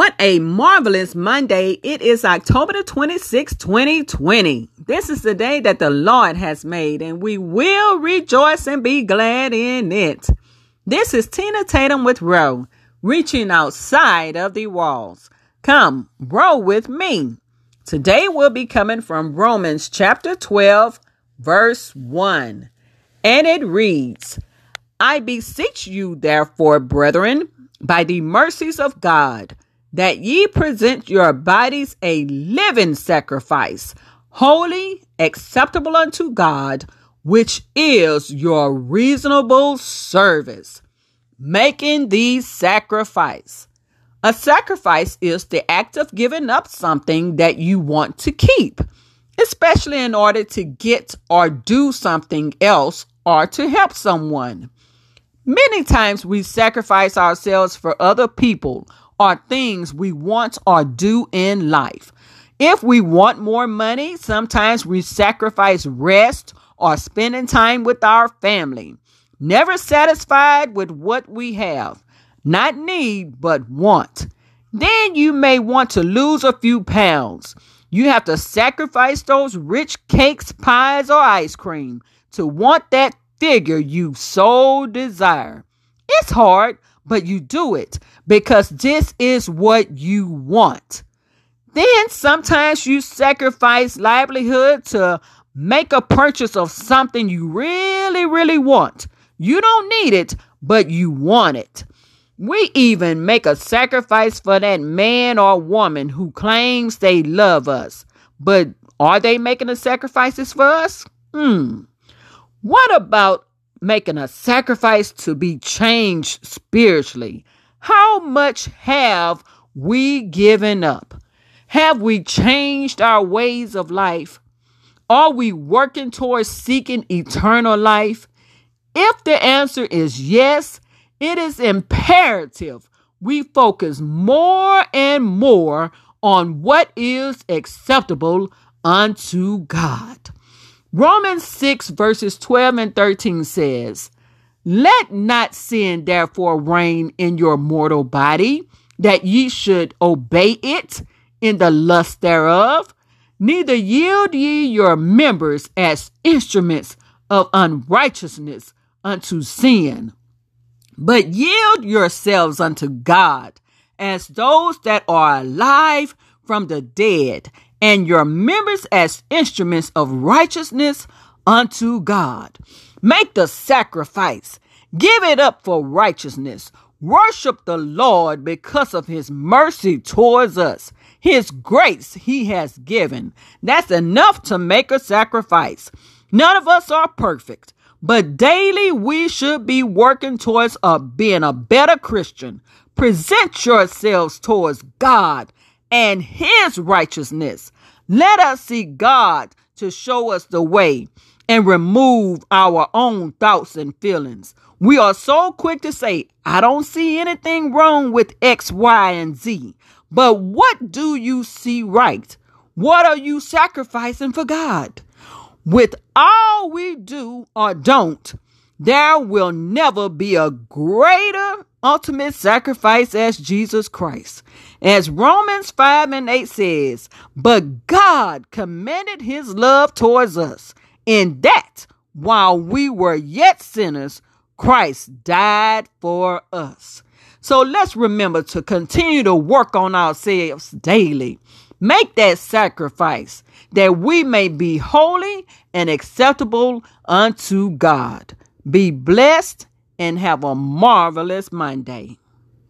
What a marvelous Monday. It is October the 26th, 2020. This is the day that the Lord has made, and we will rejoice and be glad in it. This is Tina Tatum with Row, reaching outside of the walls. Come, row with me. Today we'll be coming from Romans chapter 12, verse 1. And it reads, I beseech you, therefore, brethren, by the mercies of God, that ye present your bodies a living sacrifice, holy, acceptable unto God, which is your reasonable service. Making these sacrifice. A sacrifice is the act of giving up something that you want to keep, especially in order to get or do something else or to help someone. Many times we sacrifice ourselves for other people or things we want or do in life. If we want more money, sometimes we sacrifice rest or spending time with our family. Never satisfied with what we have. Not need, but want. Then you may want to lose a few pounds. You have to sacrifice those rich cakes, pies, or ice cream to want that figure you so desire. It's hard, but you do it because this is what you want. Then sometimes you sacrifice livelihood to make a purchase of something you really, really want. You don't need it, but you want it. We even make a sacrifice for that man or woman who claims they love us. But are they making the sacrifices for us? Hmm. What about making a sacrifice to be changed spiritually. How much have we given up? Have we changed our ways of life? Are we working towards seeking eternal life? If the answer is yes, it is imperative we focus more and more on what is acceptable unto God. Romans 6 verses 12 and 13 says, Let not sin therefore reign in your mortal body, that ye should obey it in the lust thereof. Neither yield ye your members as instruments of unrighteousness unto sin, but yield yourselves unto God as those that are alive from the dead, and your members as instruments of righteousness unto God. Make the sacrifice. Give it up for righteousness. Worship the Lord because of his mercy towards us. His grace he has given. That's enough to make a sacrifice. None of us are perfect, but daily we should be working towards a, being a better Christian. Present yourselves towards God and his righteousness. Let us seek God to show us the way and remove our own thoughts and feelings. We are so quick to say, I don't see anything wrong with X, Y, and Z. But what do you see right? What are you sacrificing for God? With all we do or don't, there will never be a greater ultimate sacrifice as Jesus Christ. As Romans 5 and 8 says, but God commended his love towards us in that while we were yet sinners, Christ died for us. So let's remember to continue to work on ourselves daily. Make that sacrifice that we may be holy and acceptable unto God. Be blessed and have a marvelous Monday.